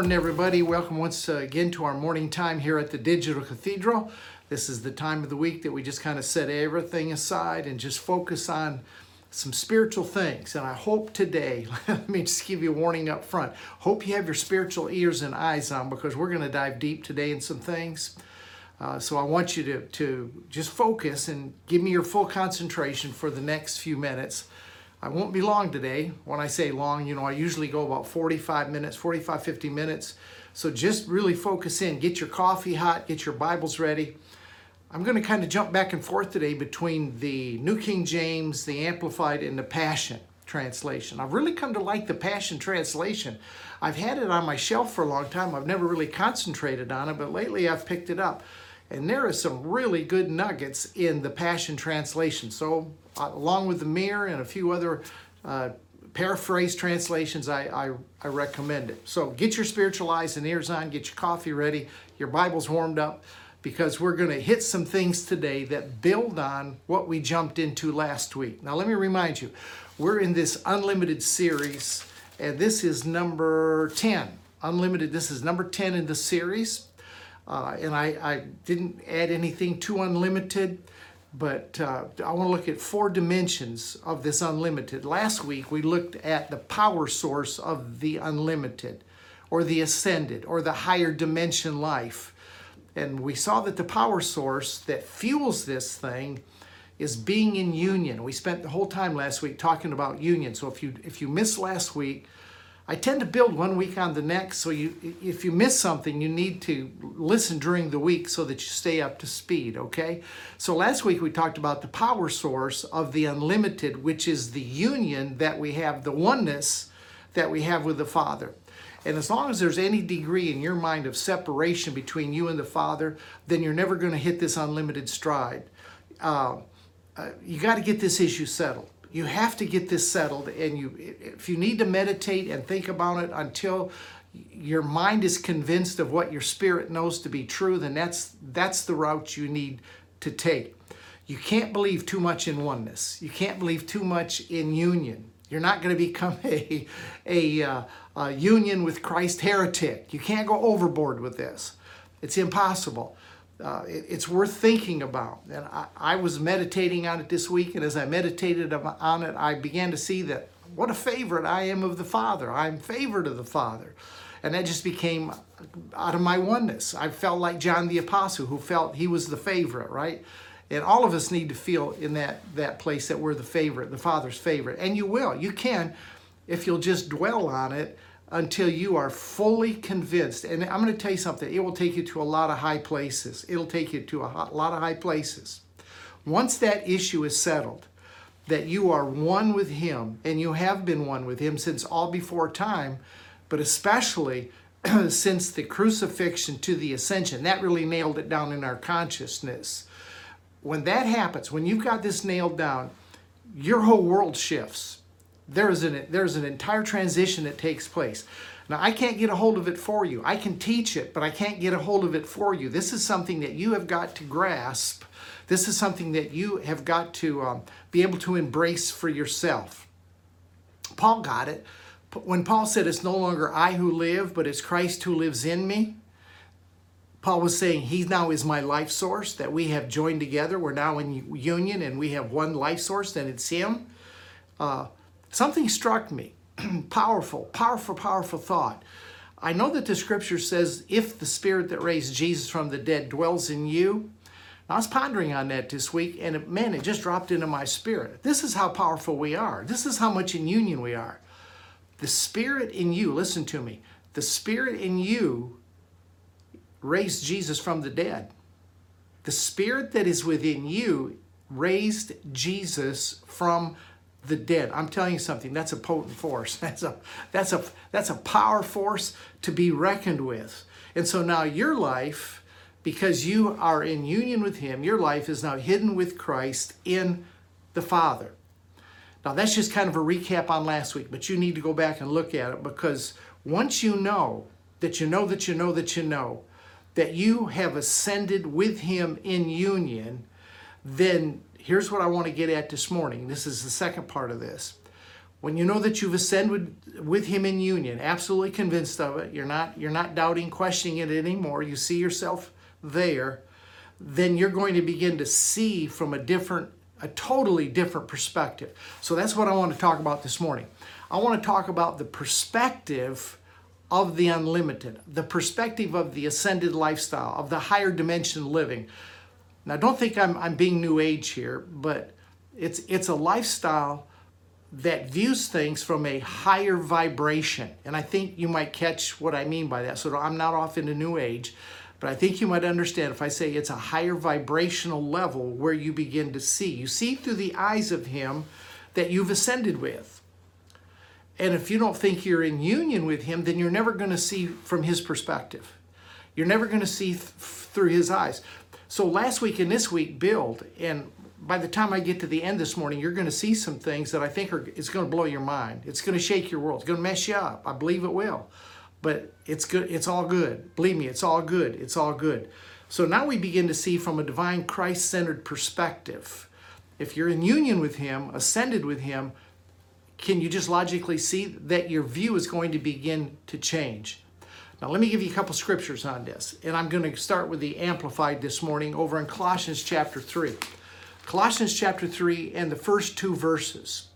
Morning, everybody. Welcome once again to our morning time here at the Digital Cathedral. This is the time of the week that we just kind of set everything aside and just focus on some spiritual things. And I hope today, let me just give you a warning up front. Hope you have your spiritual ears and eyes on because we're going to dive deep today in some things. Uh, so I want you to, to just focus and give me your full concentration for the next few minutes. I won't be long today. When I say long, you know, I usually go about 45 minutes, 45, 50 minutes. So just really focus in. Get your coffee hot, get your Bibles ready. I'm going to kind of jump back and forth today between the New King James, the Amplified, and the Passion translation. I've really come to like the Passion translation. I've had it on my shelf for a long time. I've never really concentrated on it, but lately I've picked it up. And there are some really good nuggets in the Passion Translation. So, uh, along with the Mirror and a few other uh, paraphrase translations, I, I, I recommend it. So, get your spiritual eyes and ears on, get your coffee ready, your Bibles warmed up, because we're going to hit some things today that build on what we jumped into last week. Now, let me remind you, we're in this unlimited series, and this is number 10. Unlimited, this is number 10 in the series. Uh, and I, I, didn't add anything too unlimited, but uh, I want to look at four dimensions of this unlimited. Last week we looked at the power source of the unlimited, or the ascended, or the higher dimension life. And we saw that the power source that fuels this thing is being in union. We spent the whole time last week talking about union. So if you if you missed last week, I tend to build one week on the next, so you if you miss something, you need to listen during the week so that you stay up to speed, okay? So last week we talked about the power source of the unlimited, which is the union that we have, the oneness that we have with the Father. And as long as there's any degree in your mind of separation between you and the Father, then you're never going to hit this unlimited stride. Uh, uh, you got to get this issue settled you have to get this settled and you if you need to meditate and think about it until your mind is convinced of what your spirit knows to be true then that's that's the route you need to take. You can't believe too much in oneness. You can't believe too much in union. You're not going to become a, a, uh, a union with christ heretic. You can't go overboard with this. It's impossible uh, it, it's worth thinking about. And I, I, was meditating on it this week, and as I meditated on it, I began to see that what a favorite I am of the Father. I'm favored of the Father. And that just became out of my oneness. I felt like John the Apostle, who felt he was the favorite, right? And all of us need to feel in that, that place that we're the favorite, the Father's favorite. And you will. You can if you'll just dwell on it until you are fully convinced. And I'm going to tell you something, it will take you to a lot of high places. It'll take you to a lot of high places. Once that issue is settled, that you are one with Him, and you have been one with Him since all before time, but especially since the crucifixion to the ascension, that really nailed it down in our consciousness. When that happens, when you've got this nailed down, your whole world shifts there's an there's an entire transition that takes place. Now I can't get a hold of it for you. I can teach it, but I can't get a hold of it for you. This is something that you have got to grasp. This is something that you have got to um, be able to embrace for yourself. Paul got it when Paul said, "It's no longer I who live, but it's Christ who lives in me." Paul was saying he now is my life source, that we have joined together. We're now in union and we have one life source, and it's him. Uh, something struck me. powerful, powerful, powerful thought. I know that the scripture says, if the spirit that raised Jesus from the dead dwells in you. I was pondering on that this week, and it, man, it just dropped into my spirit. This is how powerful we are. This is how much in union we are. The spirit in you, listen to me, the spirit in you raised Jesus from the dead. The spirit that is within you raised Jesus from the dead. I'm telling you something, that's a potent force. That's a that's a that's a power force to be reckoned with. And so now your life because you are in union with him, your life is now hidden with Christ in the Father. Now that's just kind of a recap on last week, but you need to go back and look at it because once you know that you know that you know that you know that you have ascended with him in union, then here's what I want to get at this morning. This is the second part of this. when you know that you've ascended with him in union, absolutely convinced of it, you're not you're not doubting, questioning it anymore. You see yourself there, then you're going to begin to see from a different a totally different perspective. So that's what I want to talk about this morning. I want to talk about the perspective of the unlimited, the perspective of the ascended lifestyle, of the higher dimension living. Now, don't think I'm, I'm being new age here, but it's, it's a lifestyle that views things from a higher vibration. And I think you might catch what I mean by that. So I'm not off into new age, but I think you might understand if I say it's a higher vibrational level where you begin to see. You see through the eyes of Him that you've ascended with. And if you don't think you're in union with Him, then you're never going to see from His perspective. You're never going to see th- through His eyes. So last week and this week, build. And by the time I get to the end this morning, you're going to see some things that I think are it's going to blow your mind. It's going to shake your world. It's going to mess you up. I believe it will. But it's good. It's all good. Believe me, it's all good. It's all good. So now we begin to see from a divine Christ-centered perspective. If you're in union with him, ascended with him, can you just logically see that your view is going to begin to change? Now, let me give you a couple scriptures on this. And I'm going to start with the Amplified this morning over in Colossians chapter 3. Colossians chapter 3 and the first two verses.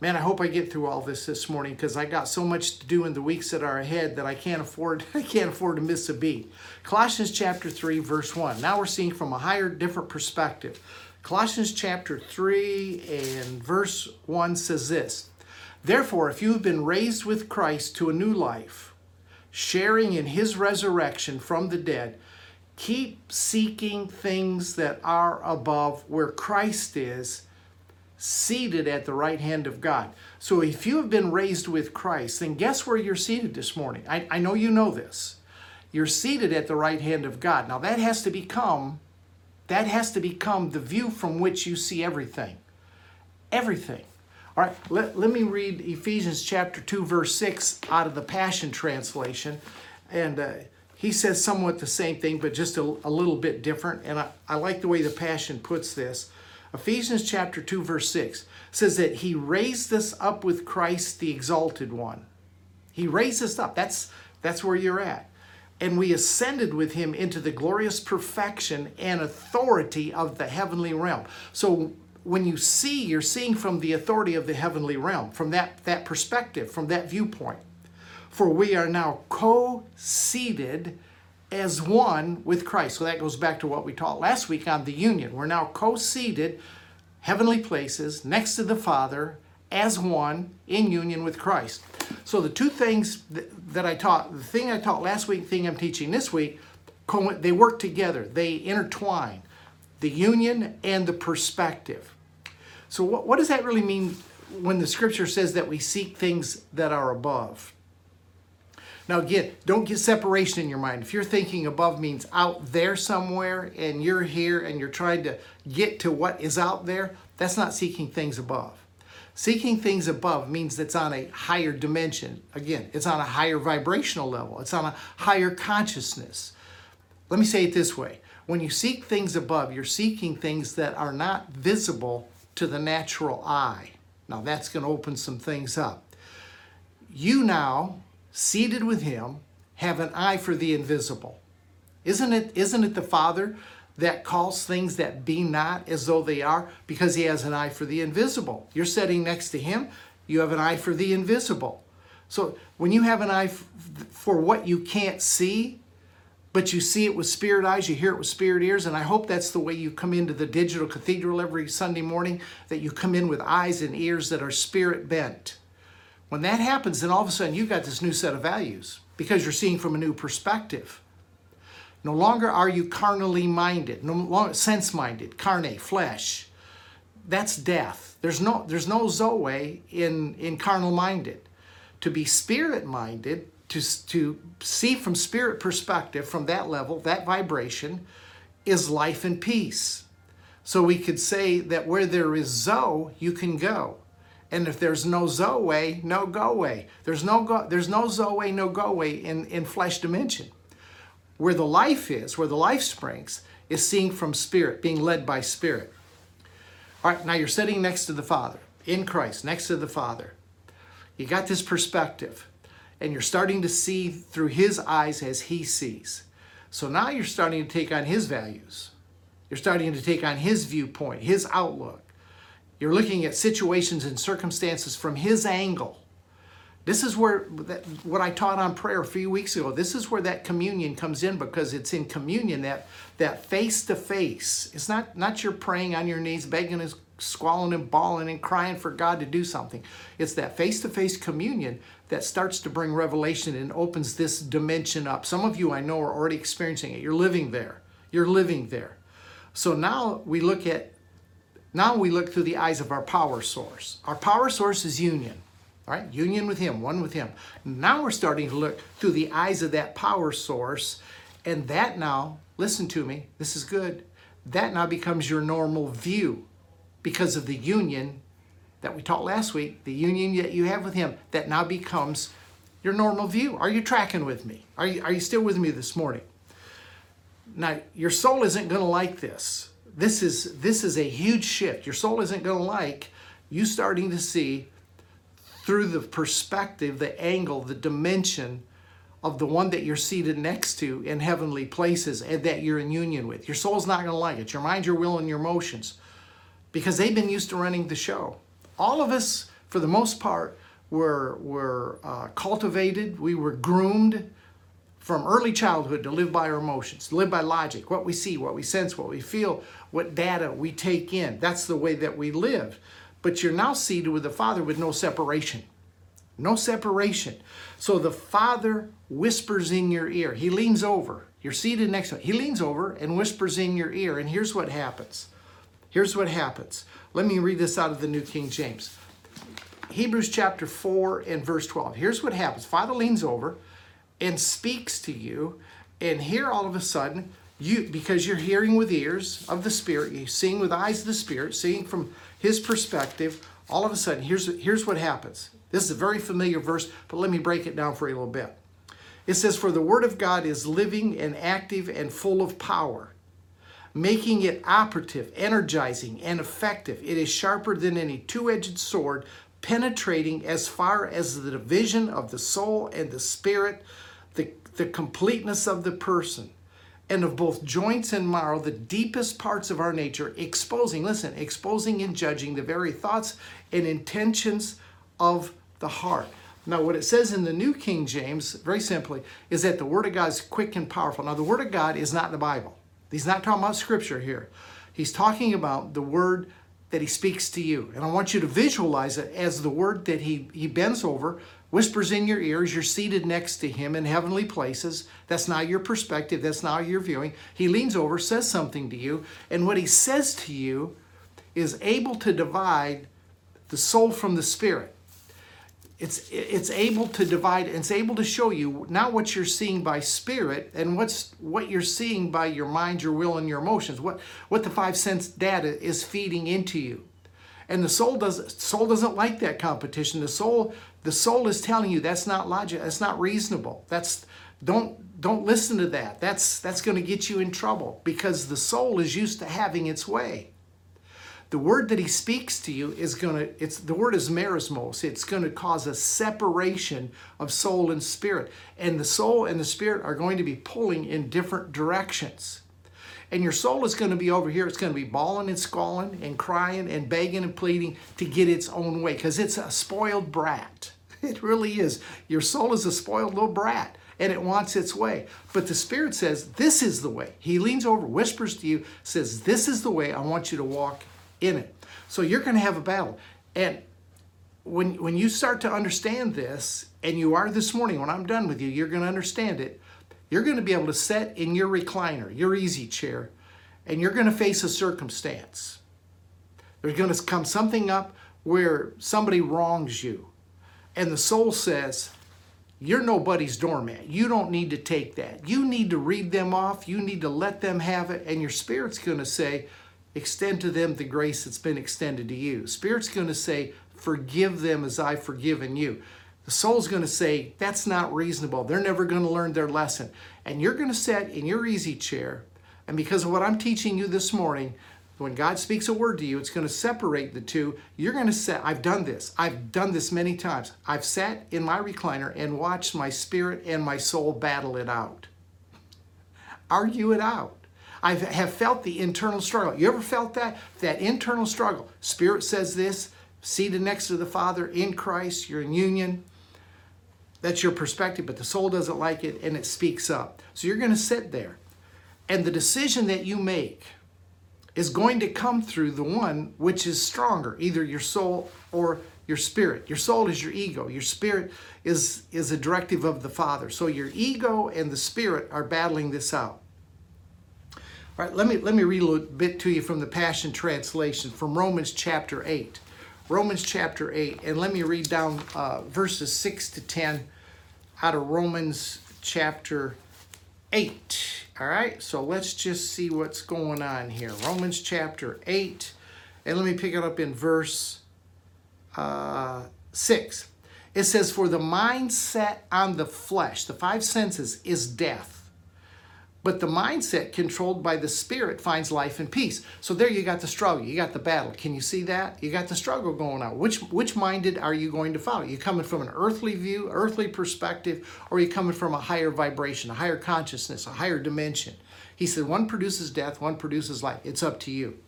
Man, I hope I get through all this this morning because I got so much to do in the weeks that are ahead that I can't afford I can't afford to miss a beat. Colossians chapter 3 verse 1. Now we're seeing from a higher different perspective. Colossians chapter 3 and verse 1 says this. Therefore, if you have been raised with Christ to a new life, sharing in his resurrection from the dead, keep seeking things that are above where Christ is, seated at the right hand of God. So if you have been raised with Christ, then guess where you're seated this morning? I, I know you know this. You're seated at the right hand of God. Now that has to become that has to become the view from which you see everything. Everything. All right, let, let me read Ephesians chapter 2, verse 6 out of the Passion Translation. And uh, he says somewhat the same thing, but just a, a little bit different. And I, I like the way the Passion puts this. Ephesians chapter 2, verse 6 says that he raised us up with Christ, the exalted one. He raised us up. That's, that's where you're at. And we ascended with him into the glorious perfection and authority of the heavenly realm. So when you see, you're seeing from the authority of the heavenly realm, from that, that perspective, from that viewpoint. For we are now co seated as one with Christ. So that goes back to what we taught last week on the union. We're now co seated, heavenly places, next to the Father, as one in union with Christ. So the two things that I taught, the thing I taught last week, the thing I'm teaching this week, they work together, they intertwine the union and the perspective. So, what, what does that really mean when the scripture says that we seek things that are above? Now, again, don't get separation in your mind. If you're thinking above means out there somewhere and you're here and you're trying to get to what is out there, that's not seeking things above. Seeking things above means it's on a higher dimension. Again, it's on a higher vibrational level, it's on a higher consciousness. Let me say it this way when you seek things above, you're seeking things that are not visible to the natural eye. Now, that's going to open some things up. You now seated with him, have an eye for the invisible. Isn't it, isn't it the Father that calls things that be not as though they are because he has an eye for the invisible? You're sitting next to him, you have an eye for the invisible. So when you have an eye for what you can't see, but you see it with spirit eyes, you hear it with spirit ears, and I hope that's the way you come into the digital cathedral every Sunday morning, that you come in with eyes and ears that are spirit bent. When that happens, then all of a sudden you've got this new set of values because you're seeing from a new perspective. No longer are you carnally minded, no longer sense minded, carne, flesh. That's death. There's no, there's no Zoe in, in carnal minded. To be spirit minded, to, to see from spirit perspective, from that level, that vibration, is life and peace. So we could say that where there is Zoe, you can go. And if there's no Zoe, no go way. There's no go, there's no Zoe, no go way in, in flesh dimension. Where the life is, where the life springs, is seeing from spirit, being led by spirit. All right, now you're sitting next to the Father, in Christ, next to the Father. You got this perspective, and you're starting to see through his eyes as he sees. So now you're starting to take on his values. You're starting to take on his viewpoint, his outlook. You're looking at situations and circumstances from his angle. This is where that, what I taught on prayer a few weeks ago. This is where that communion comes in because it's in communion that that face to face. It's not not you're praying on your knees, begging and squalling and bawling and crying for God to do something. It's that face to face communion that starts to bring revelation and opens this dimension up. Some of you I know are already experiencing it. You're living there. You're living there. So now we look at now we look through the eyes of our power source. Our power source is union. All right, union with Him, one with Him. Now we're starting to look through the eyes of that power source, and that now, listen to me, this is good. That now becomes your normal view because of the union that we taught last week, the union that you have with Him, that now becomes your normal view. Are you tracking with me? Are you, are you still with me this morning? Now, your soul isn't going to like this. This is this is a huge shift. Your soul isn't going to like you starting to see through the perspective, the angle, the dimension of the one that you're seated next to in heavenly places and that you're in union with. Your soul's not going to like it. Your mind, your will, and your emotions because they've been used to running the show. All of us, for the most part, were, were uh, cultivated, we were groomed from early childhood to live by our emotions, live by logic, what we see, what we sense, what we feel, what data we take in. That's the way that we live. But you're now seated with the Father with no separation. No separation. So the Father whispers in your ear. He leans over. You're seated next to him. He leans over and whispers in your ear. And here's what happens. Here's what happens. Let me read this out of the New King James. Hebrews chapter 4 and verse 12. Here's what happens. Father leans over and speaks to you, and here all of a sudden, you because you're hearing with ears of the Spirit, you're seeing with eyes of the Spirit, seeing from his perspective, all of a sudden, here's, here's what happens. This is a very familiar verse, but let me break it down for you a little bit. It says, For the word of God is living and active and full of power making it operative, energizing, and effective. It is sharper than any two edged sword, penetrating as far as the division of the soul and the spirit, the, the completeness of the person, and of both joints and marrow, the deepest parts of our nature, exposing, listen, exposing and judging the very thoughts and intentions of the heart. Now, what it says in the New King James, very simply, is that the Word of God is quick and powerful. Now, the Word of God is not in the Bible. He's not talking about scripture here. He's talking about the word that he speaks to you. And I want you to visualize it as the word that he, he bends over, whispers in your ears. You're seated next to him in heavenly places. That's not your perspective, that's not your viewing. He leans over, says something to you, and what he says to you is able to divide the soul from the spirit it's it's able to divide it's able to show you not what you're seeing by spirit and what's what you're seeing by your mind your will and your emotions what what the five sense data is feeding into you. And the soul does soul doesn't like that competition. The soul the soul is telling you that's not logic that's not reasonable. That's don't don't listen to that. That's that's going to get you in trouble because the soul is used to having its way the word that he speaks to you is going to it's the word is merismos. It's going to cause a separation of soul and spirit. And the soul and the spirit are going to be pulling in different directions. And your soul is going to be over here. It's going to be bawling and squalling and crying and begging and pleading to get its own way because it's a spoiled brat. It really is. Your soul is a spoiled little brat and it wants its way. But the Spirit says, This is the way. He leans over, whispers to you, says, This is the way I want you to walk in it. So you're going to have a battle. And when, when you start to understand this, and you are this morning, when I'm done with you, you're going to understand it. You're going to be able to sit in your recliner, your easy chair, and you're going to face a circumstance. There's going to come something up where somebody wrongs you, and the soul says, You're nobody's doormat. You don't need to take that. You need to read them off. You need to let them have it. And your spirit's going to say, extend to them the grace that's been extended to you. Spirit's going to say, forgive them as I've forgiven you. The soul's going to say, that's not reasonable. They're never going to learn their lesson. And you're going to sit in your easy chair, and because of what I'm teaching you this morning, When God speaks a word to you, it's going to separate the two. You're going to say, I've done this. I've done this many times. I've sat in my recliner and watched my spirit and my soul battle it out, argue it out. I have felt the internal struggle. You ever felt that? That internal struggle. Spirit says this, seated next to the Father in Christ, you're in union. That's your perspective, but the soul doesn't like it and it speaks up. So you're going to sit there. And the decision that you make, is going to come through the one which is stronger, either your soul or your spirit. Your soul is your ego. Your spirit is, is a directive of the Father. So your ego and the spirit are battling this out. All right, let me, let me read a little bit to you from the Passion Translation from Romans chapter 8. Romans chapter 8, and let me read down uh, verses 6 to 10 out of Romans chapter 8. All right, so let's just see what's going on here. Romans chapter 8, and let me pick it up in verse uh, 6. It says, For the mindset on the flesh, the five senses, is death but the mindset controlled by the spirit finds life and peace. So there you got the struggle, you got the battle. Can you see that? You got the struggle going on. Which which minded are you going to follow? You coming from an earthly view, earthly perspective, or are you coming from a higher vibration, a higher consciousness, a higher dimension? He said one produces death, one produces life. It's up to you.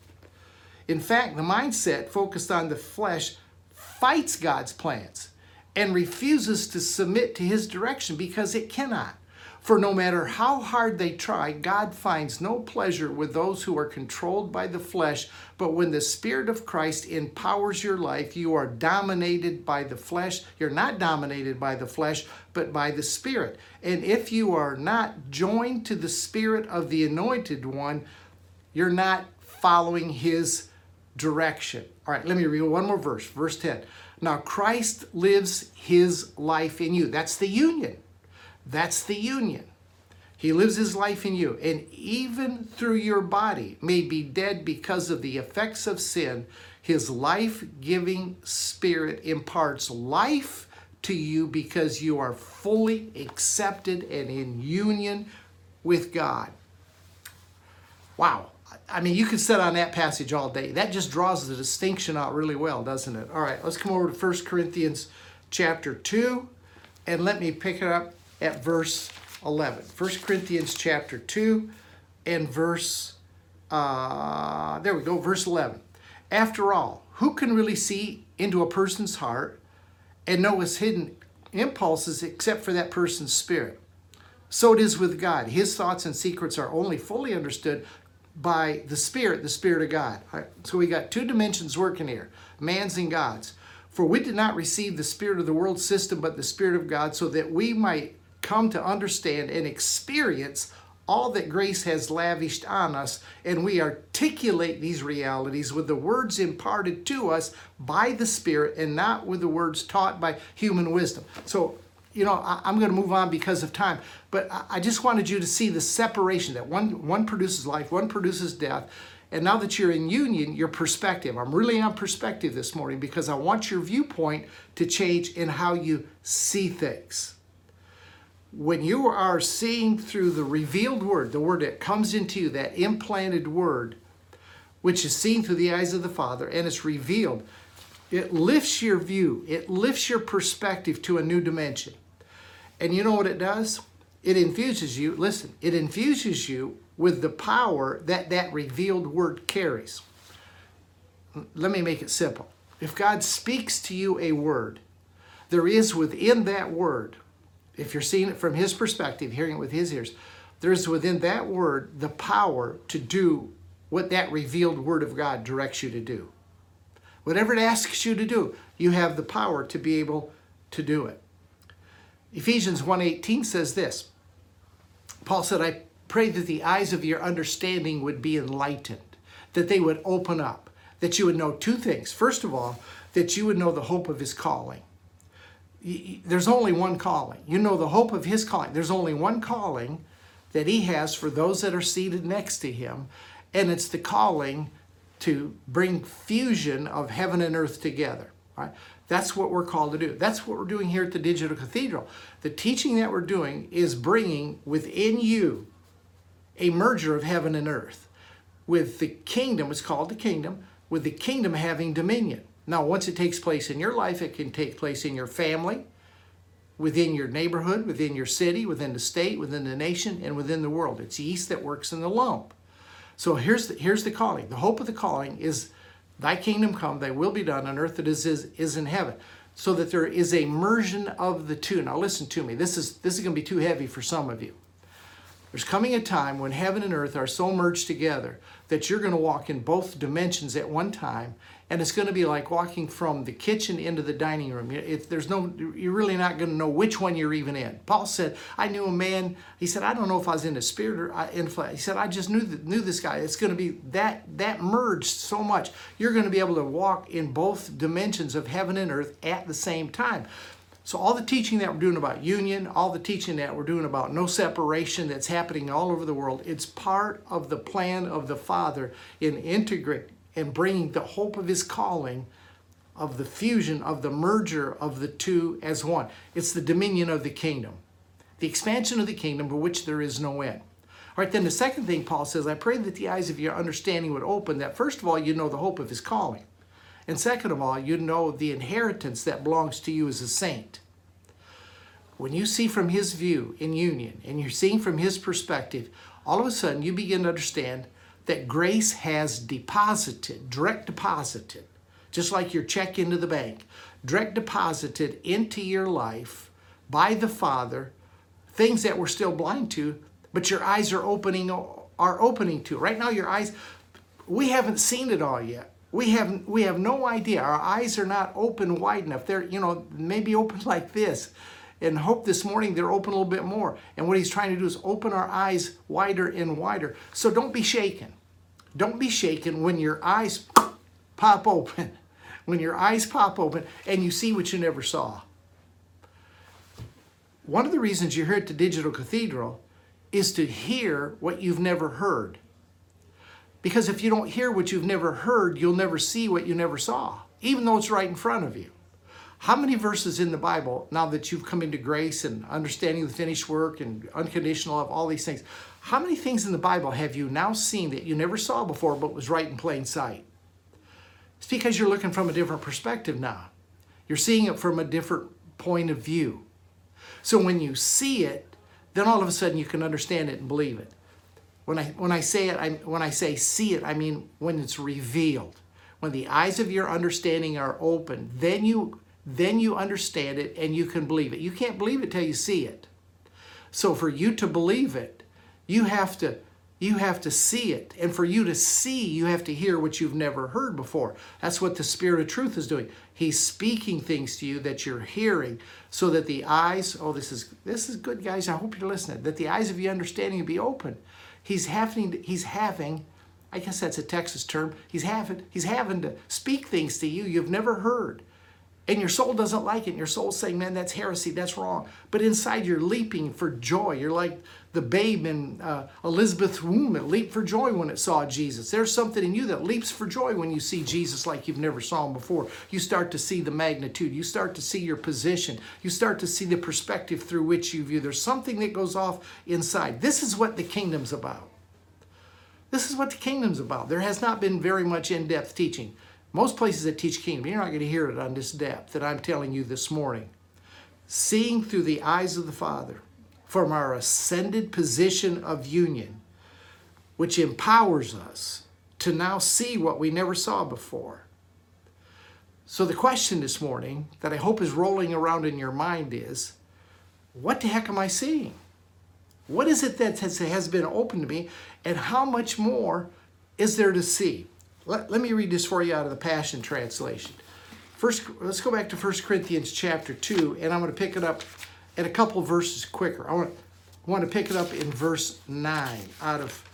In fact, the mindset focused on the flesh fights God's plans and refuses to submit to his direction because it cannot. For no matter how hard they try, God finds no pleasure with those who are controlled by the flesh. But when the Spirit of Christ empowers your life, you are dominated by the flesh. You're not dominated by the flesh, but by the Spirit. And if you are not joined to the Spirit of the Anointed One, you're not following His direction. All right, let me read one more verse. Verse 10. Now Christ lives His life in you. That's the union. That's the union. He lives his life in you. And even through your body may be dead because of the effects of sin, his life giving spirit imparts life to you because you are fully accepted and in union with God. Wow. I mean, you could sit on that passage all day. That just draws the distinction out really well, doesn't it? All right, let's come over to 1 Corinthians chapter 2, and let me pick it up at verse 11. 1 Corinthians chapter 2 and verse, uh, there we go, verse 11. After all, who can really see into a person's heart and know his hidden impulses except for that person's spirit? So it is with God. His thoughts and secrets are only fully understood by the Spirit, the Spirit of God. So we got two dimensions working here man's and God's. For we did not receive the Spirit of the world system, but the Spirit of God, so that we might come to understand and experience all that grace has lavished on us, and we articulate these realities with the words imparted to us by the Spirit and not with the words taught by human wisdom. So, you know, I, am going to move on because of time, but I just wanted you to see the separation that one, one produces life, one produces death. And now that you're in union, your perspective. I'm really on perspective this morning because I want your viewpoint to change in how you see things when you are seeing through the revealed word, the word that comes into you, that implanted word, which is seen through the eyes of the Father and it's revealed, it lifts your view, it lifts your perspective to a new dimension. And you know what it does? It infuses you, listen, it infuses you with the power that that revealed word carries. Let me make it simple. If God speaks to you a word, there is within that word if you're seeing it from his perspective, hearing it with his ears, there's within that word the power to do what that revealed word of God directs you to do. Whatever it asks you to do, you have the power to be able to do it. Ephesians 1:18 says this. Paul said, "I pray that the eyes of your understanding would be enlightened, that they would open up, that you would know two things. First of all, that you would know the hope of his calling there's only one calling. You know the hope of his calling. There's only one calling that he has for those that are seated next to him, and it's the calling to bring fusion of heaven and earth together. Right? That's what we're called to do. That's what we're doing here at the Digital Cathedral. The teaching that we're doing is bringing within you a merger of heaven and earth. with the kingdom, it's called the kingdom, with the kingdom having dominion. Now, once it takes place in your life, it can take place in your family, within your neighborhood, within your city, within the state, within the nation, and within the world. It's yeast that works in the lump. So here's the, here's the calling. The hope of the calling is thy kingdom come, thy will be done on earth that is, is in heaven. So that there is a mersion of the two. Now listen to me. This is this is going to be too heavy for some of you. There's coming a time when heaven and earth are so merged together that you're going to walk in both dimensions at one time and it's going to be like walking from the kitchen into the dining room. If there's no, you're really not going to know which one you're even in. Paul said, "I knew a man." He said, "I don't know if I was in the spirit or uh, in flesh." He said, "I just knew knew this guy." It's going to be that that merged so much. You're going to be able to walk in both dimensions of heaven and earth at the same time. So all the teaching that we're doing about union, all the teaching that we're doing about no separation that's happening all over the world, it's part of the plan of the Father in integrating and bringing the hope of his calling of the fusion of the merger of the two as one. It's the dominion of the kingdom, the expansion of the kingdom for which there is no end. All right, then the second thing Paul says, I pray that the eyes of your understanding would open, that first of all, you know the hope of his calling. And second of all, you know the inheritance that belongs to you as a saint. When you see from his view in union and you're seeing from his perspective, all of a sudden you begin to understand that grace has deposited, direct deposited, just like your check into the bank, direct deposited into your life by the Father, things that we're still blind to, but your eyes are opening are opening to. Right now your eyes we haven't seen it all yet. We have we have no idea. Our eyes are not open wide enough. They're, you know, maybe open like this and hope this morning they're open a little bit more. And what he's trying to do is open our eyes wider and wider. So don't be shaken. Don't be shaken when your eyes pop open. When your eyes pop open and you see what you never saw. One of the reasons you're here at the Digital Cathedral is to hear what you've never heard. Because if you don't hear what you've never heard, you'll never see what you never saw, even though it's right in front of you. How many verses in the Bible, now that you've come into grace and understanding the finished work and unconditional love, all these things, how many things in the Bible have you now seen that you never saw before but was right in plain sight? It's because you're looking from a different perspective now. You're seeing it from a different point of view. So when you see it, then all of a sudden you can understand it and believe it. When I, when I say it, I, when I say see it, I mean when it's revealed. When the eyes of your understanding are open, then you, then you understand it and you can believe it. You can't believe it till you see it. So for you to believe it, you have to you have to see it. And for you to see, you have to hear what you've never heard before. That's what the Spirit of truth is doing. He's speaking things to you that you're hearing so that the eyes, oh, this is this is good, guys. I hope you're listening. That the eyes of your understanding be open. He's having he's having, I guess that's a Texas term, he's having he's having to speak things to you you've never heard. And your soul doesn't like it. And your soul's saying, man, that's heresy, that's wrong. But inside you're leaping for joy. You're like the babe in uh, Elizabeth's womb that leaped for joy when it saw Jesus. There's something in you that leaps for joy when you see Jesus like you've never saw him before. You start to see the magnitude. You start to see your position. You start to see the perspective through which you view. There's something that goes off inside. This is what the kingdom's about. This is what the kingdom's about. There has not been very much in-depth teaching. Most places that teach kingdom, you're not going to hear it on this depth that I'm telling you this morning. Seeing through the eyes of the Father from our ascended position of union, which empowers us to now see what we never saw before. So, the question this morning that I hope is rolling around in your mind is what the heck am I seeing? What is it that has, been open to me, and how much more is there to see? Let, let me read this for you out of the Passion Translation. First, let's go back to 1 Corinthians chapter 2, and I'm going to pick it up at a couple verses quicker. I want, I want to pick it up in verse 9 out of,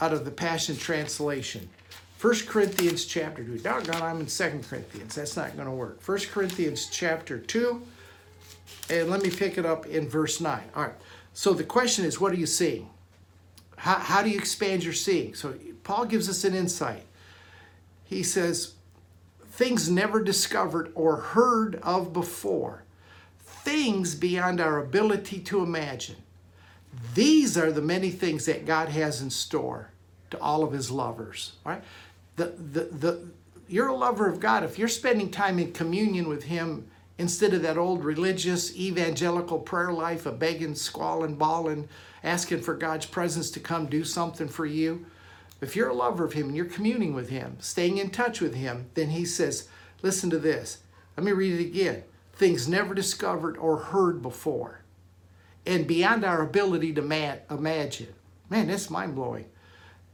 out of the Passion Translation. 1 Corinthians chapter 2. Doggone, I'm in 2 Corinthians. That's not going to work. 1 Corinthians chapter 2, and let me pick it up in verse 9. All right. So the question is, what are you seeing? How, how do you expand your seeing? So Paul gives us an insight. He says, things never discovered or heard of before things beyond our ability to imagine. These are the many things that God has in store to all of his lovers. Right? The, the, the, you're a lover of God. If you're spending time in communion with him instead of that old religious evangelical prayer life of begging, squalling, bawling, asking for God's presence to come do something for you, if you're a lover of him and you're communing with him, staying in touch with him, then he says, listen to this. Let me read it again. Things never discovered or heard before and beyond our ability to ma- imagine. Man, that's mind blowing.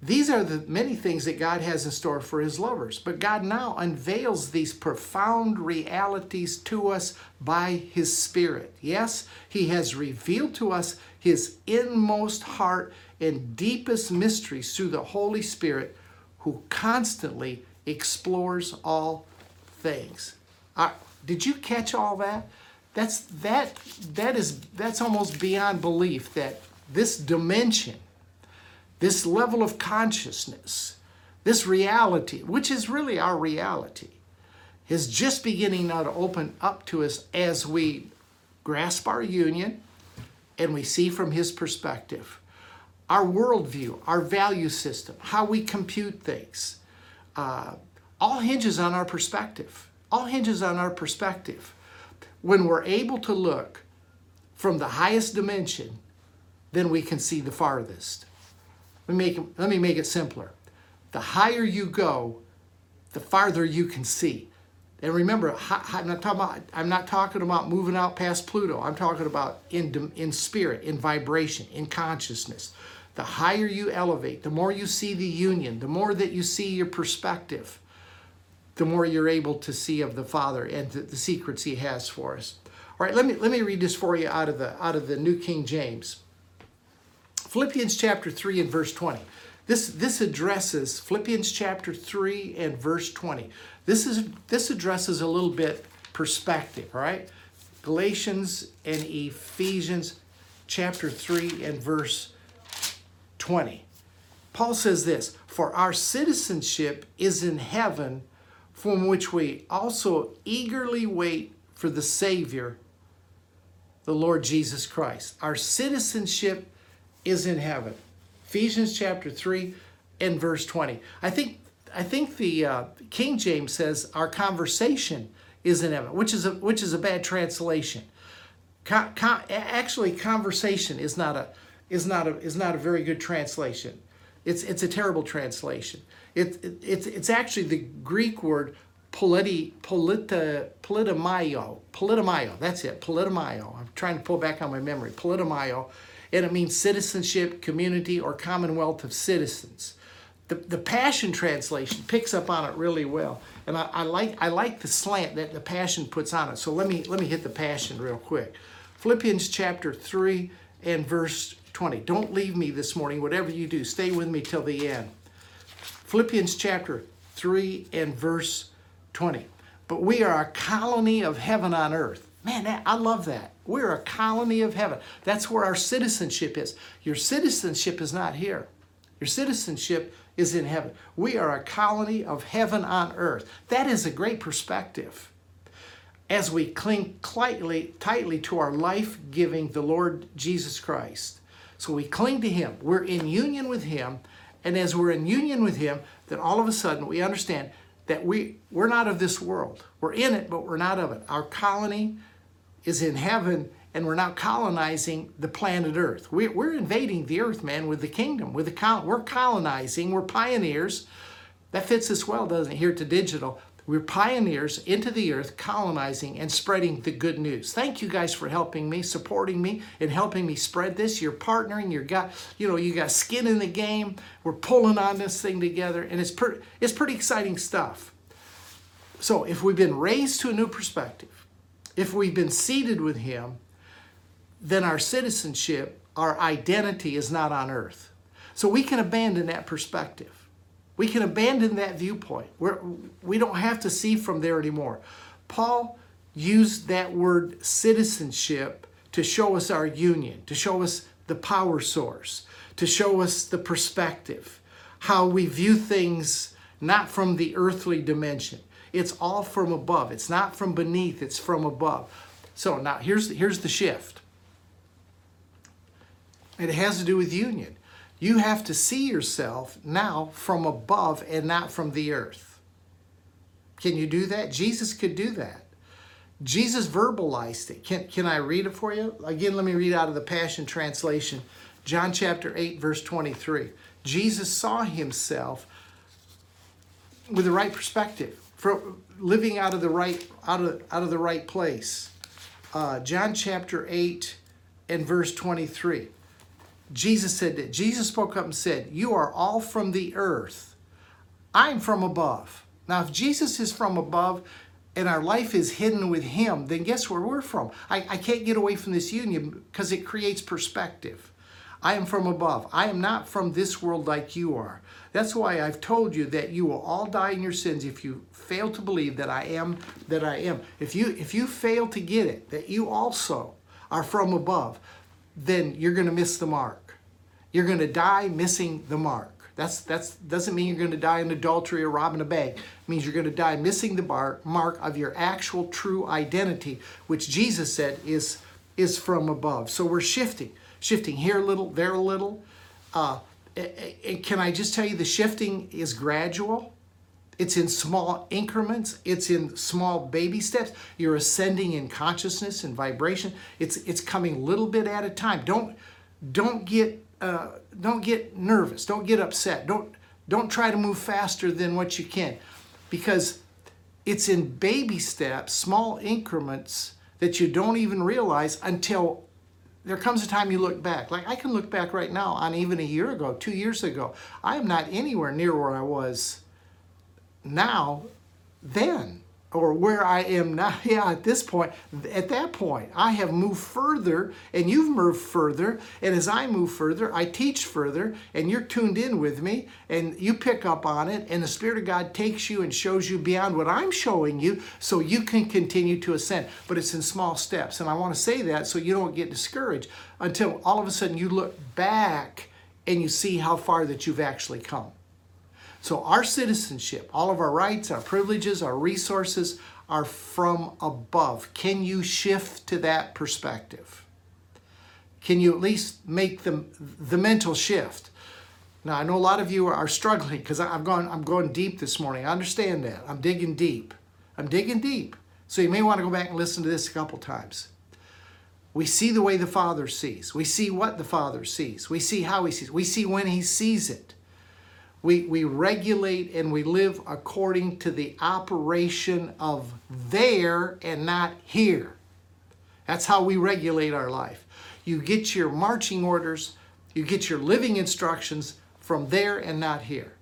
These are the many things that God has in store for his lovers. But God now unveils these profound realities to us by his Spirit. Yes, he has revealed to us his inmost heart and deepest mysteries through the Holy Spirit who constantly explores all things. Did you catch all that? That's that that is that's almost beyond belief that this dimension, this level of consciousness, this reality, which is really our reality, is just beginning now to open up to us as we grasp our union and we see from his perspective our worldview, our value system, how we compute things, uh, all hinges on our perspective. All hinges on our perspective. When we're able to look from the highest dimension, then we can see the farthest. Let me make let me make it simpler. The higher you go, the farther you can see. And remember, I'm not talking about, I'm not talking about moving out past Pluto. I'm talking about in, in spirit, in vibration, in consciousness. The higher you elevate, the more you see the union, the more that you see your perspective, the more you're able to see of the Father and the, the secrets He has for us. All right, let me let me read this for you out of the out of the New King James. Philippians chapter 3 and verse 20. This this addresses Philippians chapter 3 and verse 20. This is this addresses a little bit perspective, all right? Galatians and Ephesians chapter 3 and verse 20. Paul says this For our citizenship is in heaven, from which we also eagerly wait for the Savior, the Lord Jesus Christ. Our citizenship is in heaven. Ephesians chapter 3 and verse 20. I think I think the uh, King James says our conversation is in heaven, which is a which is a bad translation. actually, conversation is not a is not a is not a very good translation. It's it's a terrible translation. It, it it's it's actually the Greek word politi polita politamaio politamaio. That's it politamaio. I'm trying to pull back on my memory. Politamaio, and it means citizenship, community, or commonwealth of citizens. The, the Passion Translation picks up on it really well, and I, I like I like the slant that the Passion puts on it. So let me let me hit the Passion real quick. Philippians chapter three and verse 20. Don't leave me this morning, whatever you do, stay with me till the end. Philippians chapter 3 and verse 20. But we are a colony of heaven on earth. Man, I love that. We're a colony of heaven. That's where our citizenship is. Your citizenship is not here. Your citizenship is in heaven. We are a colony of heaven on earth. That is a great perspective. As we cling tightly, tightly to our life giving, the Lord Jesus Christ. So we cling to Him. We're in union with Him. And as we're in union with Him, then all of a sudden we understand that we, we're not of this world. We're in it, but we're not of it. Our colony is in heaven, and we're now colonizing the planet Earth. We, we're invading the Earth, man, with the kingdom. With the we're colonizing. We're pioneers. That fits us well, doesn't it? Here to digital. We're pioneers into the earth, colonizing and spreading the good news. Thank you guys for helping me, supporting me, and helping me spread this. You're partnering. You got, you know, you got skin in the game. We're pulling on this thing together, and it's pretty, it's pretty exciting stuff. So, if we've been raised to a new perspective, if we've been seated with Him, then our citizenship, our identity is not on earth. So we can abandon that perspective. We can abandon that viewpoint. We're, we don't have to see from there anymore. Paul used that word citizenship to show us our union, to show us the power source, to show us the perspective, how we view things not from the earthly dimension. It's all from above. It's not from beneath, it's from above. So now here's, here's the shift. It has to do with union. You have to see yourself now from above and not from the earth. Can you do that? Jesus could do that. Jesus verbalized it. Can, can I read it for you? Again, let me read out of the Passion Translation, John chapter 8, verse 23. Jesus saw himself with the right perspective, for living out of the right out of out of the right place. Uh, John chapter 8 and verse 23. Jesus said that Jesus spoke up and said, You are all from the earth. I'm from above. Now, if Jesus is from above and our life is hidden with Him, then guess where we're from? I, I can't get away from this union because it creates perspective. I am from above. I am not from this world like you are. That's why I've told you that you will all die in your sins if you fail to believe that I am that I am. If you if you fail to get it that you also are from above, then you're going to miss the mark. You're going to die missing the mark. That's that's doesn't mean you're going to die in adultery or robbing a bank. It means you're going to die missing the bar, mark of your actual true identity, which Jesus said is is from above. So we're shifting, shifting here a little, there a little. Uh, can I just tell you, the shifting is gradual. It's in small increments. It's in small baby steps. You're ascending in consciousness and vibration. It's it's coming little bit at a time. Don't don't get uh, don't get nervous. Don't get upset. Don't don't try to move faster than what you can, because it's in baby steps, small increments that you don't even realize until there comes a time you look back. Like I can look back right now on even a year ago, two years ago. I am not anywhere near where I was now then or where I am now, yeah, at this point, at that point, I have moved further and you've moved further. And as I move further, I teach further and you're tuned in with me and you pick up on it. And the Spirit of God takes you and shows you beyond what I'm showing you so you can continue to ascend. But it's in small steps. And I want to say that so you don't get discouraged until all of a sudden you look back and you see how far that you've actually come. So our citizenship, all of our rights, our privileges, our resources are from above. Can you shift to that perspective? Can you at least make the, the mental shift? Now I know a lot of you are struggling because I'm going I'm going deep this morning. I understand that. I'm digging deep. I'm digging deep. So you may want to go back and listen to this a couple times. We see the way the Father sees. We see what the Father sees. We see how he sees. We see when he sees it. We, we regulate and we live according to the operation of there and not here. That's how we regulate our life. You get your marching orders, you get your living instructions from there and not here.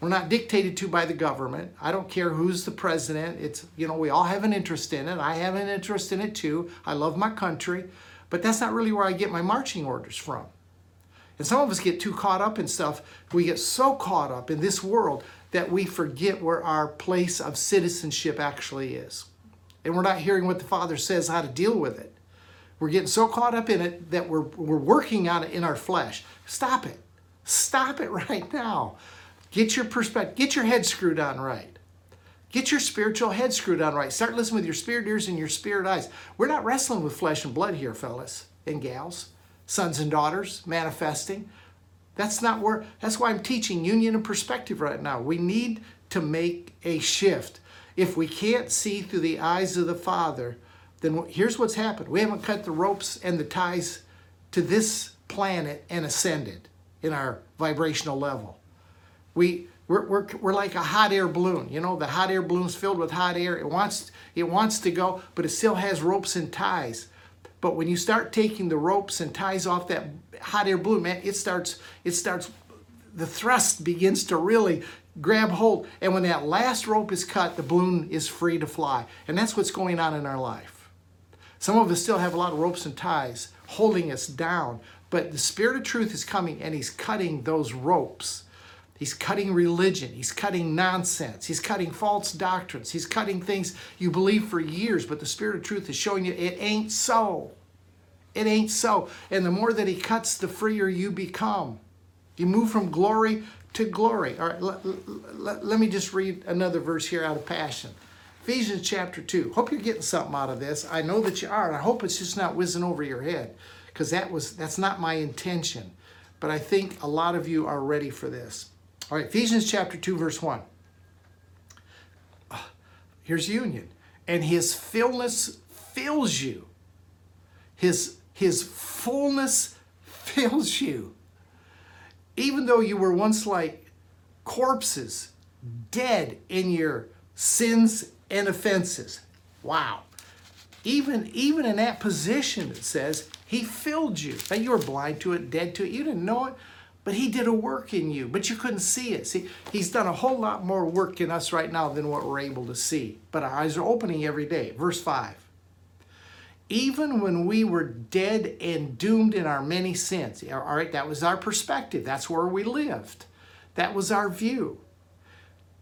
We're not dictated to by the government. I don't care who's the president. It's, you know, we all have an interest in it. I have an interest in it too. I love my country, but that's not really where I get my marching orders from. And some of us get too caught up in stuff. We get so caught up in this world that we forget where our place of citizenship actually is. And we're not hearing what the Father says how to deal with it. We're getting so caught up in it that we're, we're working on it in our flesh. Stop it. Stop it right now. Get your perspective, get your head screwed on right. Get your spiritual head screwed on right. Start listening with your spirit ears and your spirit eyes. We're not wrestling with flesh and blood here, fellas and gals sons and daughters manifesting. That's not where, that's why I'm teaching union and perspective right now. We need to make a shift. If we can't see through the eyes of the Father, then here's what's happened. We haven't cut the ropes and the ties to this planet and ascended in our vibrational level. We, we're, we're, we're like a hot air balloon. You know, the hot air balloon's filled with hot air. It wants, it wants to go, but it still has ropes and ties. But when you start taking the ropes and ties off that hot air balloon, man, it starts, it starts, the thrust begins to really grab hold. And when that last rope is cut, the balloon is free to fly. And that's what's going on in our life. Some of us still have a lot of ropes and ties holding us down, but the Spirit of truth is coming and He's cutting those ropes He's cutting religion. He's cutting nonsense. He's cutting false doctrines. He's cutting things you believe for years, but the Spirit of truth is showing you it ain't so. It ain't so. And the more that He cuts, the freer you become. You move from glory to glory. All right, let, let, me just read another verse here out of Passion. Ephesians chapter 2. Hope you're getting something out of this. I know that you are. and I hope it's just not whizzing over your head because that was that's not my intention. but I think a lot of you are ready for this. All right, Ephesians chapter 2, verse 1. Here's union. And his fullness fills you. His, his fullness fills you. Even though you were once like corpses, dead in your sins and offenses. Wow. Even, even in that position, it says, He filled you. That you were blind to it, dead to it. You didn't know it, but He did a work in you, but you couldn't see it. See, He's done a whole lot more work in us right now than what we're able to see. But our eyes are opening every day. Verse 5. Even when we were dead and doomed in our many sins, all right, that was our perspective. That's where we lived. That was our view.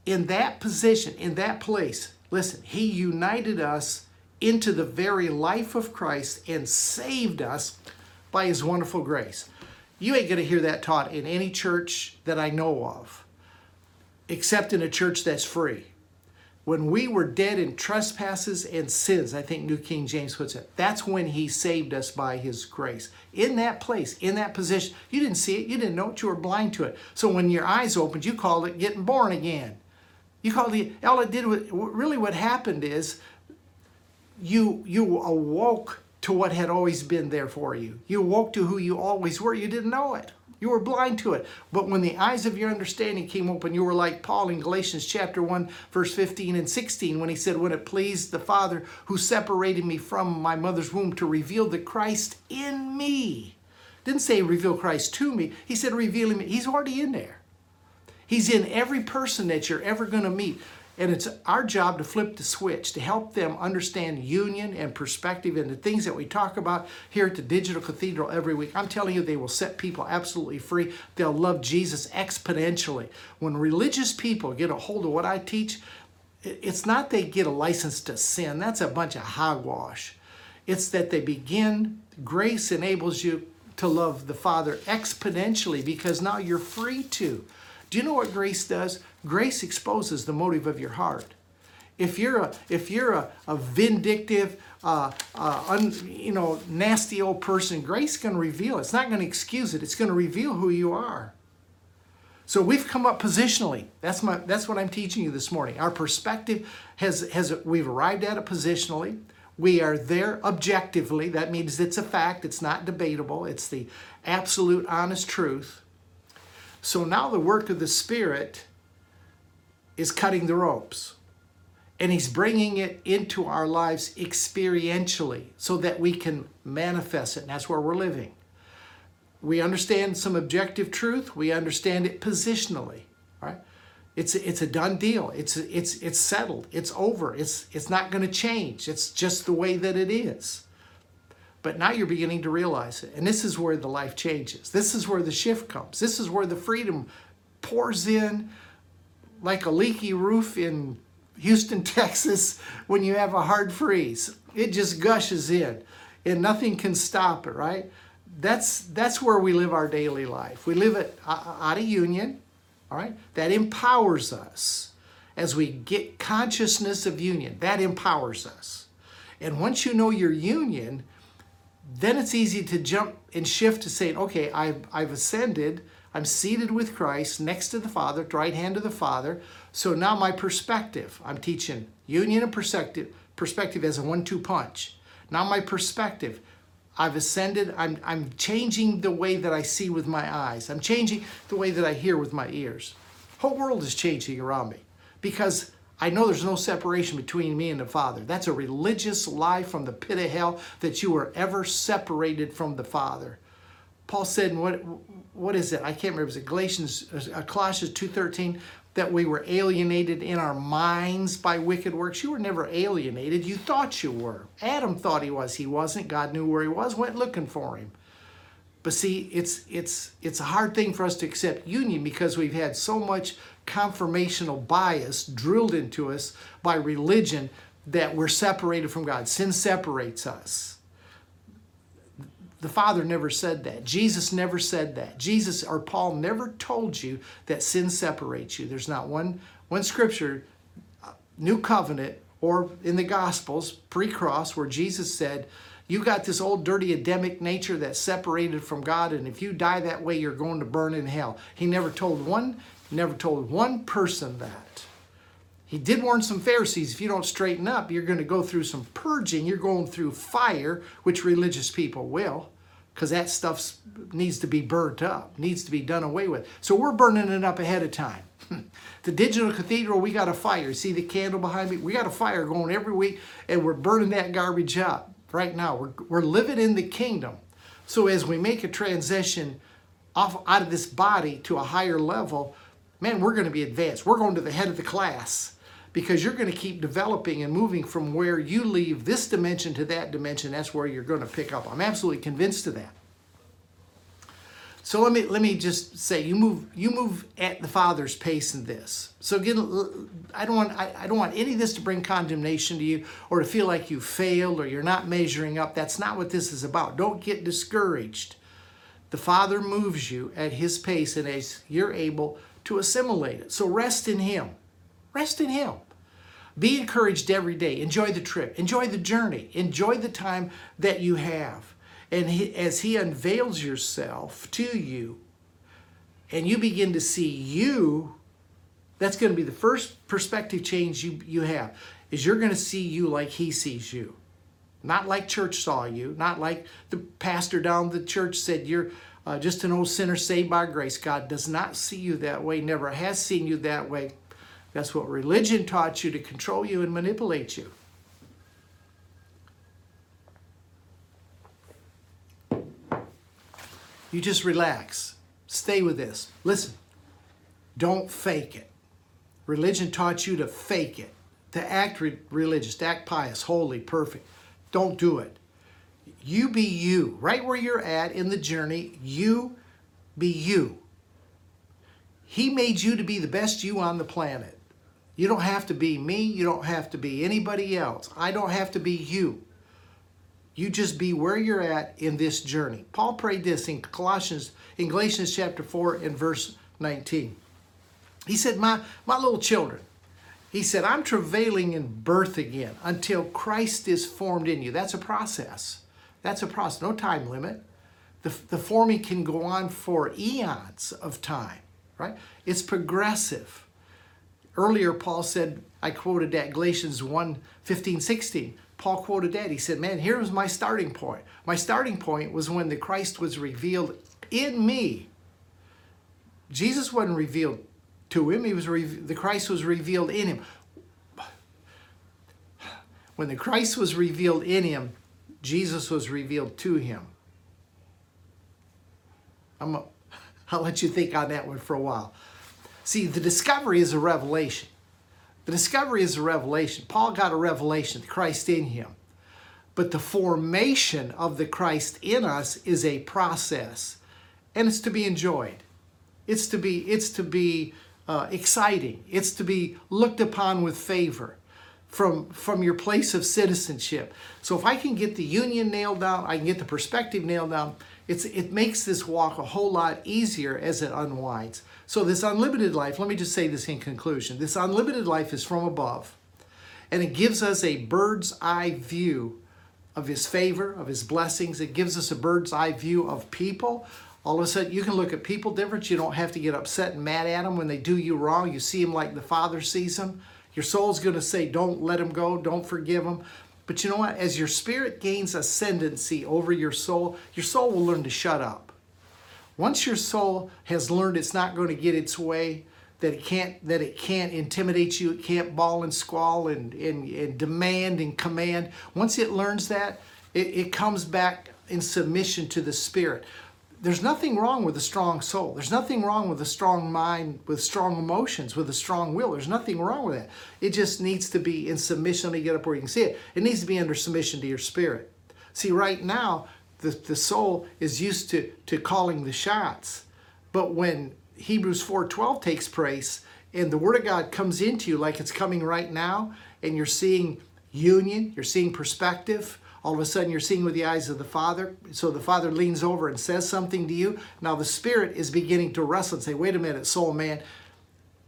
In that position, in that place, listen, He united us into the very life of Christ and saved us by His wonderful grace. You ain't going to hear that taught in any church that I know of, except in a church that's free. When we were dead in trespasses and sins, I think New King James puts it, that's when He saved us by His grace. In that place, in that position, you didn't see it, you didn't know it, you were blind to it. So when your eyes opened, you called it getting born again. You called it, all it did, really what happened is you, you awoke to what had always been there for you. You awoke to who you always were. You didn't know it. You were blind to it. But when the eyes of your understanding came open, you were like Paul in Galatians chapter 1, verse 15 and 16, when he said, When it pleased the Father who separated me from my mother's womb to reveal the Christ in me. Didn't say reveal Christ to me. He said reveal him. He's already in there. He's in every person that you're ever going to meet. And it's our job to flip the switch, to help them understand union and perspective and the things that we talk about here at the Digital Cathedral every week. I'm telling you, they will set people absolutely free. They'll love Jesus exponentially. When religious people get a hold of what I teach, it's not they get a license to sin, that's a bunch of hogwash. It's that they begin, grace enables you to love the Father exponentially because now you're free to. Do you know what grace does? Grace exposes the motive of your heart. If you're a, if you're a, a vindictive, uh, uh, un, you know, nasty old person, grace going to reveal. It's not going to excuse it. It's going to reveal who you are. So we've come up positionally. That's my. That's what I'm teaching you this morning. Our perspective has has we've arrived at it positionally. We are there objectively. That means it's a fact. It's not debatable. It's the absolute, honest truth. So now the work of the Spirit is cutting the ropes. And He's bringing it into our lives experientially so that we can manifest it. And that's where we're living. We understand some objective truth, we understand it positionally. Right? It's a, it's a done deal. It's it's it's settled. It's over. It's it's not going to change. It's just the way that it is. But now you're beginning to realize it. And this is where the life changes. This is where the shift comes. This is where the freedom pours in like a leaky roof in Houston, Texas, when you have a hard freeze. It just gushes in and nothing can stop it, right? That's, that's where we live our daily life. We live it out of union, all right? That empowers us. As we get consciousness of union, that empowers us. And once you know your union, then it's easy to jump and shift to saying, okay, I've, I've ascended, I'm seated with Christ next to the Father, at the right hand of the Father. So now my perspective, I'm teaching union and perspective, perspective as a one-two punch. Now my perspective, I've ascended, I'm, I'm changing the way that I see with my eyes. I'm changing the way that I hear with my ears. Whole world is changing around me because I know there's no separation between me and the Father. That's a religious lie from the pit of hell that you were ever separated from the Father. Paul said, what, what is it? I can't remember. Is it Galatians, uh, Colossians 2.13, that we were alienated in our minds by wicked works? You were never alienated. You thought you were. Adam thought he was. He wasn't. God knew where he was, went looking for him. But see, it's, it's, it's a hard thing for us to accept union because we've had so much confirmational bias drilled into us by religion that we're separated from God. Sin separates us. The Father never said that. Jesus never said that. Jesus or Paul never told you that sin separates you. There's not one, one scripture, uh, New Covenant, or in the Gospels, pre cross, where Jesus said, You got this old dirty Adamic nature that's separated from God, and if you die that way, you're going to burn in hell. He never told one, never told one person that. He did warn some Pharisees if you don't straighten up, you're going to go through some purging. You're going through fire, which religious people will, because that stuff needs to be burnt up, needs to be done away with. So we're burning it up ahead of time. the digital cathedral, we got a fire. See the candle behind me? We got a fire going every week, and we're burning that garbage up right now. We're, we're living in the kingdom. So as we make a transition off out of this body to a higher level, man, we're going to be advanced. We're going to the head of the class because you're going to keep developing and moving from where you leave this dimension to that dimension. That's where you're going to pick up. I'm absolutely convinced of that. So let me let me just say you move you move at the Father's pace in this. So again, I don't want I, I don't want any of this to bring condemnation to you or to feel like you failed or you're not measuring up. That's not what this is about. Don't get discouraged. The Father moves you at His pace and as you're able to assimilate it. So rest in Him. Rest in Him. Be encouraged every day. Enjoy the trip. Enjoy the journey. Enjoy the time that you have. And he, as He unveils yourself to you, and you begin to see you, that's going to be the first perspective change you, you have, is you're going to see you like He sees you. Not like church saw you, not like the pastor down the church said you're uh, just an old sinner saved by grace. God does not see you that way, never has seen you that way. That's what religion taught you to control you and manipulate you. You just relax. Stay with this. Listen, don't fake it. Religion taught you to fake it, to act re- religious, to act pious, holy, perfect. Don't do it. You be you. Right where you're at in the journey, you be you. He made you to be the best you on the planet. You don't have to be me. You don't have to be anybody else. I don't have to be you. You just be where you're at in this journey. Paul prayed this in Colossians, in Galatians chapter 4 and verse 19. He said, My, my little children, he said, I'm travailing in birth again until Christ is formed in you. That's a process. That's a process, no time limit. The, the forming can go on for eons of time, right? It's progressive. Earlier, Paul said, I quoted that Galatians 1 15, 16. Paul quoted that. He said, Man, here was my starting point. My starting point was when the Christ was revealed in me. Jesus wasn't revealed to him, he was re- the Christ was revealed in him. When the Christ was revealed in him, Jesus was revealed to him. I'm a, I'll let you think on that one for a while. See, the discovery is a revelation. The discovery is a revelation. Paul got a revelation, the Christ in him. But the formation of the Christ in us is a process, and it's to be enjoyed. It's to be, it's to be uh, exciting. It's to be looked upon with favor from, from your place of citizenship. So if I can get the union nailed down, I can get the perspective nailed down, it's, it makes this walk a whole lot easier as it unwinds. So, this unlimited life, let me just say this in conclusion this unlimited life is from above, and it gives us a bird's eye view of His favor, of His blessings. It gives us a bird's eye view of people. All of a sudden, you can look at people different. You don't have to get upset and mad at them when they do you wrong. You see them like the Father sees them. Your soul's going to say, Don't let them go, don't forgive them. But you know what? As your spirit gains ascendancy over your soul, your soul will learn to shut up. Once your soul has learned it's not going to get its way, that it can't that it can't intimidate you, it can't bawl and squall and, and, and demand and command. Once it learns that, it, it comes back in submission to the spirit. There's nothing wrong with a strong soul. There's nothing wrong with a strong mind, with strong emotions, with a strong will. There's nothing wrong with that. It just needs to be in submission. Me get up where you can see it. It needs to be under submission to your spirit. See, right now, the, the soul is used to, to calling the shots. But when Hebrews 4.12 takes place and the Word of God comes into you like it's coming right now, and you're seeing union, you're seeing perspective, all of a sudden you're seeing with the eyes of the Father. So the Father leans over and says something to you. Now the Spirit is beginning to wrestle and say, wait a minute, soul man.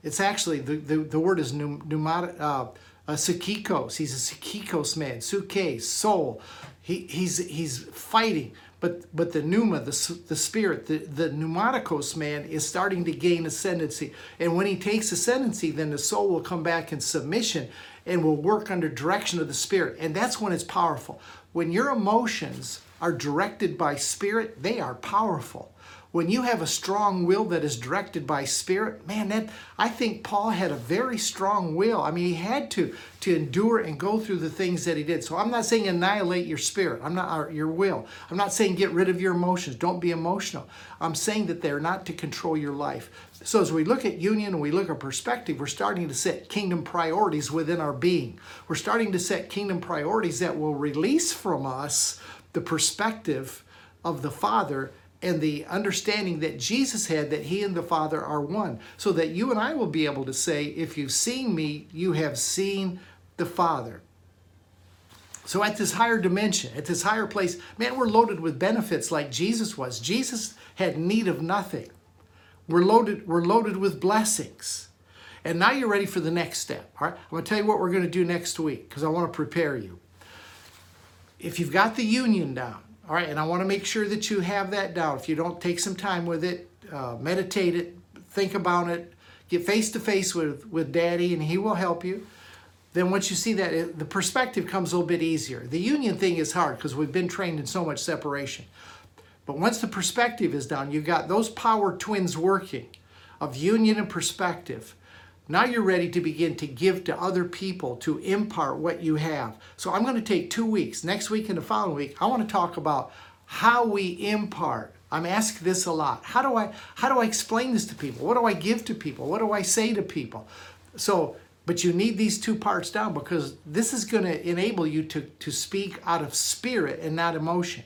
It's actually, the, the, the word is pneumatic, uh, a psychikos. He's a psychikos man. Suke, soul. He, he's, he's fighting. But, but the pneuma, the, the spirit, the, the pneumaticos man is starting to gain ascendancy. And when he takes ascendancy, then the soul will come back in submission and will work under direction of the spirit. And that's when it's powerful. When your emotions are directed by spirit, they are powerful when you have a strong will that is directed by spirit man that i think paul had a very strong will. I mean he had to to endure and go through the things that he did. So i'm not saying annihilate your spirit. I'm not your will. I'm not saying get rid of your emotions. Don't be emotional. I'm saying that they're not to control your life. So as we look at union and we look at perspective we're starting to set kingdom priorities within our being. We're starting to set kingdom priorities that will release from us the perspective of the father and the understanding that Jesus had that he and the Father are one, so that you and I will be able to say, If you've seen me, you have seen the Father. So at this higher dimension, at this higher place, man, we're loaded with benefits like Jesus was. Jesus had need of nothing. We're loaded, we're loaded with blessings. And now you're ready for the next step. All right. I'm going to tell you what we're going to do next week because I want to prepare you. If you've got the union down, all right, and I want to make sure that you have that down. If you don't take some time with it, uh, meditate it, think about it, get face to face with with Daddy, and He will help you. Then once you see that, it, the perspective comes a little bit easier. The union thing is hard because we've been trained in so much separation. But once the perspective is down, you've got those power twins working of union and perspective now you're ready to begin to give to other people to impart what you have. So I'm going to take two weeks. Next week and the following week, I want to talk about how we impart. I'm asked this a lot. How do I how do I explain this to people? What do I give to people? What do I say to people? So, but you need these two parts down because this is going to enable you to to speak out of spirit and not emotion.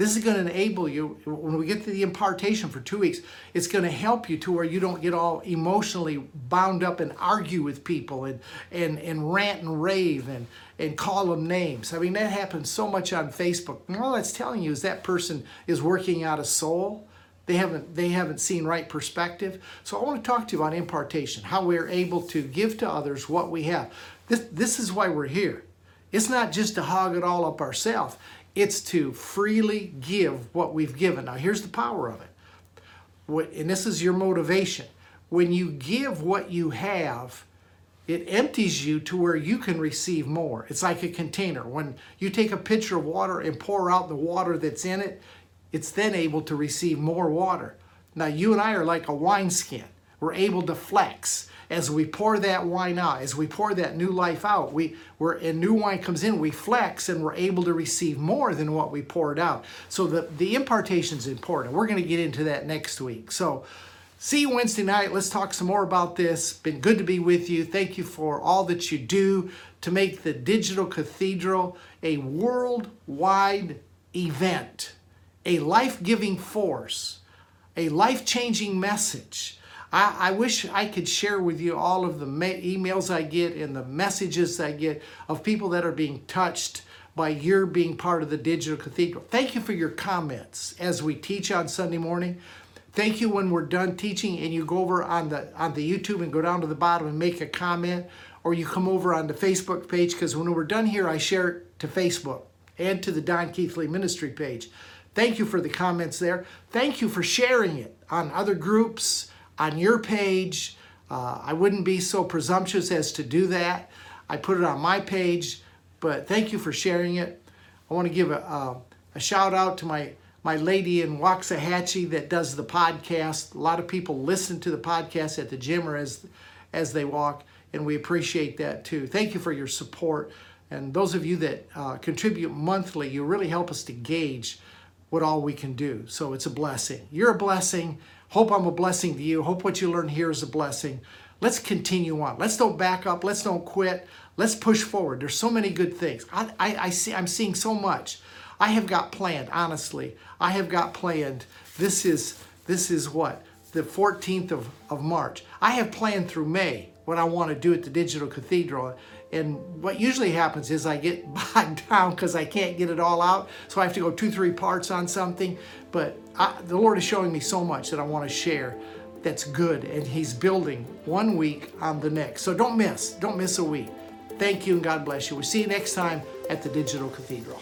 This is going to enable you, when we get to the impartation for two weeks, it's going to help you to where you don't get all emotionally bound up and argue with people and, and, and rant and rave and, and call them names. I mean, that happens so much on Facebook. And all that's telling you is that person is working out a soul. They haven't, they haven't seen right perspective. So I want to talk to you about impartation, how we're able to give to others what we have. This, this is why we're here. It's not just to hog it all up ourselves. It's to freely give what we've given. Now, here's the power of it. And this is your motivation. When you give what you have, it empties you to where you can receive more. It's like a container. When you take a pitcher of water and pour out the water that's in it, it's then able to receive more water. Now, you and I are like a wineskin. We're able to flex as we pour that wine out, as we pour that new life out, we we're and new wine comes in, we flex and we're able to receive more than what we poured out. So the, the impartation is important. We're going to get into that next week. So see you Wednesday night. Let's talk some more about this. Been good to be with you. Thank you for all that you do to make the Digital Cathedral a worldwide event, a life giving force, a life changing message I, I wish I could share with you all of the ma- emails I get and the messages I get of people that are being touched by your being part of the Digital Cathedral. Thank you for your comments as we teach on Sunday morning. Thank you when we're done teaching and you go over on the on the YouTube and go down to the bottom and make a comment or you come over on the Facebook page because when we're done here I share it to Facebook and to the Don Keathley Ministry page. Thank you for the comments there. Thank you for sharing it on other groups on your page. Uh, I wouldn't be so presumptuous as to do that. I put it on my page, but thank you for sharing it. I want to give a, a, a shout out to my, my lady in Waxahachie that does the podcast. A lot of people listen to the podcast at the gym or as, as they walk, and we appreciate that too. Thank you for your support. And those of you that uh, contribute monthly, you really help us to gauge what all we can do. So it's a blessing. You're a blessing. Hope I'm a blessing to you. Hope what you learn here is a blessing. Let's continue on. Let's don't back up. Let's don't quit. Let's push forward. There's so many good things. I, I, I see. I'm seeing so much. I have got planned. Honestly, I have got planned. This is this is what the 14th of, of March. I have planned through May what I want to do at the Digital Cathedral. And what usually happens is I get bogged down because I can't get it all out. So I have to go two, three parts on something. But I, the Lord is showing me so much that I want to share that's good. And He's building one week on the next. So don't miss. Don't miss a week. Thank you and God bless you. We'll see you next time at the Digital Cathedral.